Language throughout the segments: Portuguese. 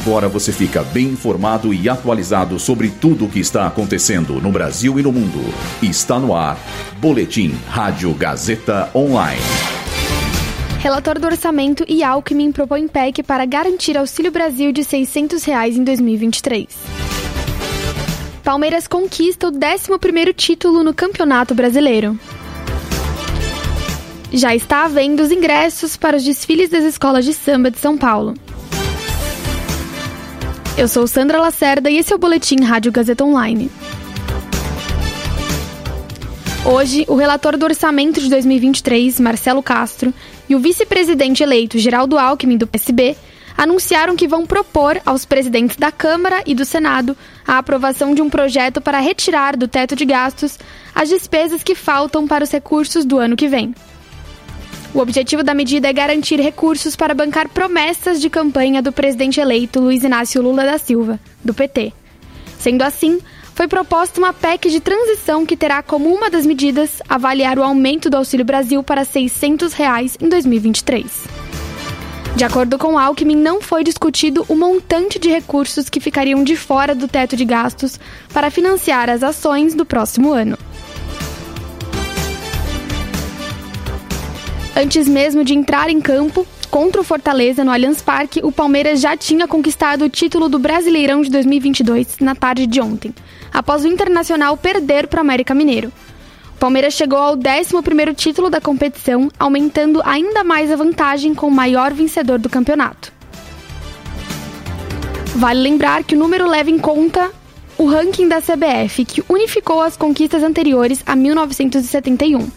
Agora você fica bem informado e atualizado sobre tudo o que está acontecendo no Brasil e no mundo. Está no ar. Boletim Rádio Gazeta Online. Relator do orçamento e Alckmin propõe PEC para garantir Auxílio Brasil de 600 reais em 2023. Palmeiras conquista o 11º título no Campeonato Brasileiro. Já está à venda os ingressos para os desfiles das escolas de samba de São Paulo. Eu sou Sandra Lacerda e esse é o Boletim Rádio Gazeta Online. Hoje, o relator do orçamento de 2023, Marcelo Castro, e o vice-presidente eleito Geraldo Alckmin, do PSB, anunciaram que vão propor aos presidentes da Câmara e do Senado a aprovação de um projeto para retirar do teto de gastos as despesas que faltam para os recursos do ano que vem. O objetivo da medida é garantir recursos para bancar promessas de campanha do presidente eleito Luiz Inácio Lula da Silva, do PT. Sendo assim, foi proposta uma PEC de transição que terá como uma das medidas avaliar o aumento do Auxílio Brasil para 600 reais em 2023. De acordo com Alckmin, não foi discutido o montante de recursos que ficariam de fora do teto de gastos para financiar as ações do próximo ano. Antes mesmo de entrar em campo contra o Fortaleza no Allianz Parque, o Palmeiras já tinha conquistado o título do Brasileirão de 2022 na tarde de ontem, após o Internacional perder para o América Mineiro. O Palmeiras chegou ao 11º título da competição, aumentando ainda mais a vantagem com o maior vencedor do campeonato. Vale lembrar que o número leva em conta o ranking da CBF, que unificou as conquistas anteriores a 1971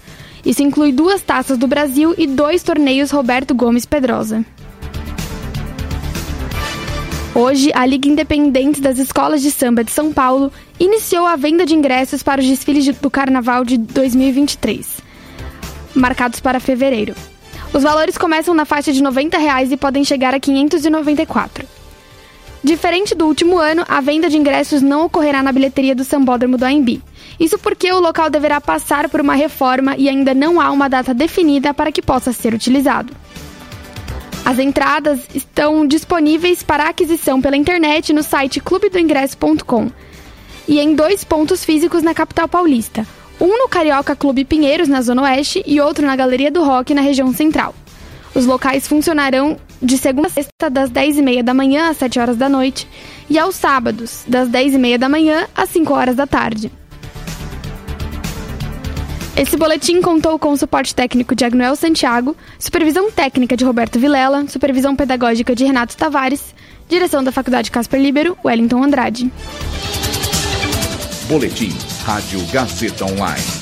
isso inclui duas taças do Brasil e dois torneios Roberto Gomes Pedrosa. Hoje, a Liga Independente das Escolas de Samba de São Paulo iniciou a venda de ingressos para os desfiles do Carnaval de 2023, marcados para fevereiro. Os valores começam na faixa de 90 reais e podem chegar a R$ 594. Diferente do último ano, a venda de ingressos não ocorrerá na bilheteria do Sambódromo do AMB. Isso porque o local deverá passar por uma reforma e ainda não há uma data definida para que possa ser utilizado. As entradas estão disponíveis para aquisição pela internet no site clubedoingresso.com e em dois pontos físicos na capital paulista, um no Carioca Clube Pinheiros, na Zona Oeste, e outro na Galeria do Rock, na região central. Os locais funcionarão de segunda a sexta, das 10h30 da manhã às 7 horas da noite, e aos sábados, das 10h30 da manhã às 5 horas da tarde. Esse boletim contou com o suporte técnico de Agnoel Santiago, supervisão técnica de Roberto Vilela, supervisão pedagógica de Renato Tavares, direção da Faculdade Casper Libero, Wellington Andrade. Boletim Rádio Gazeta Online.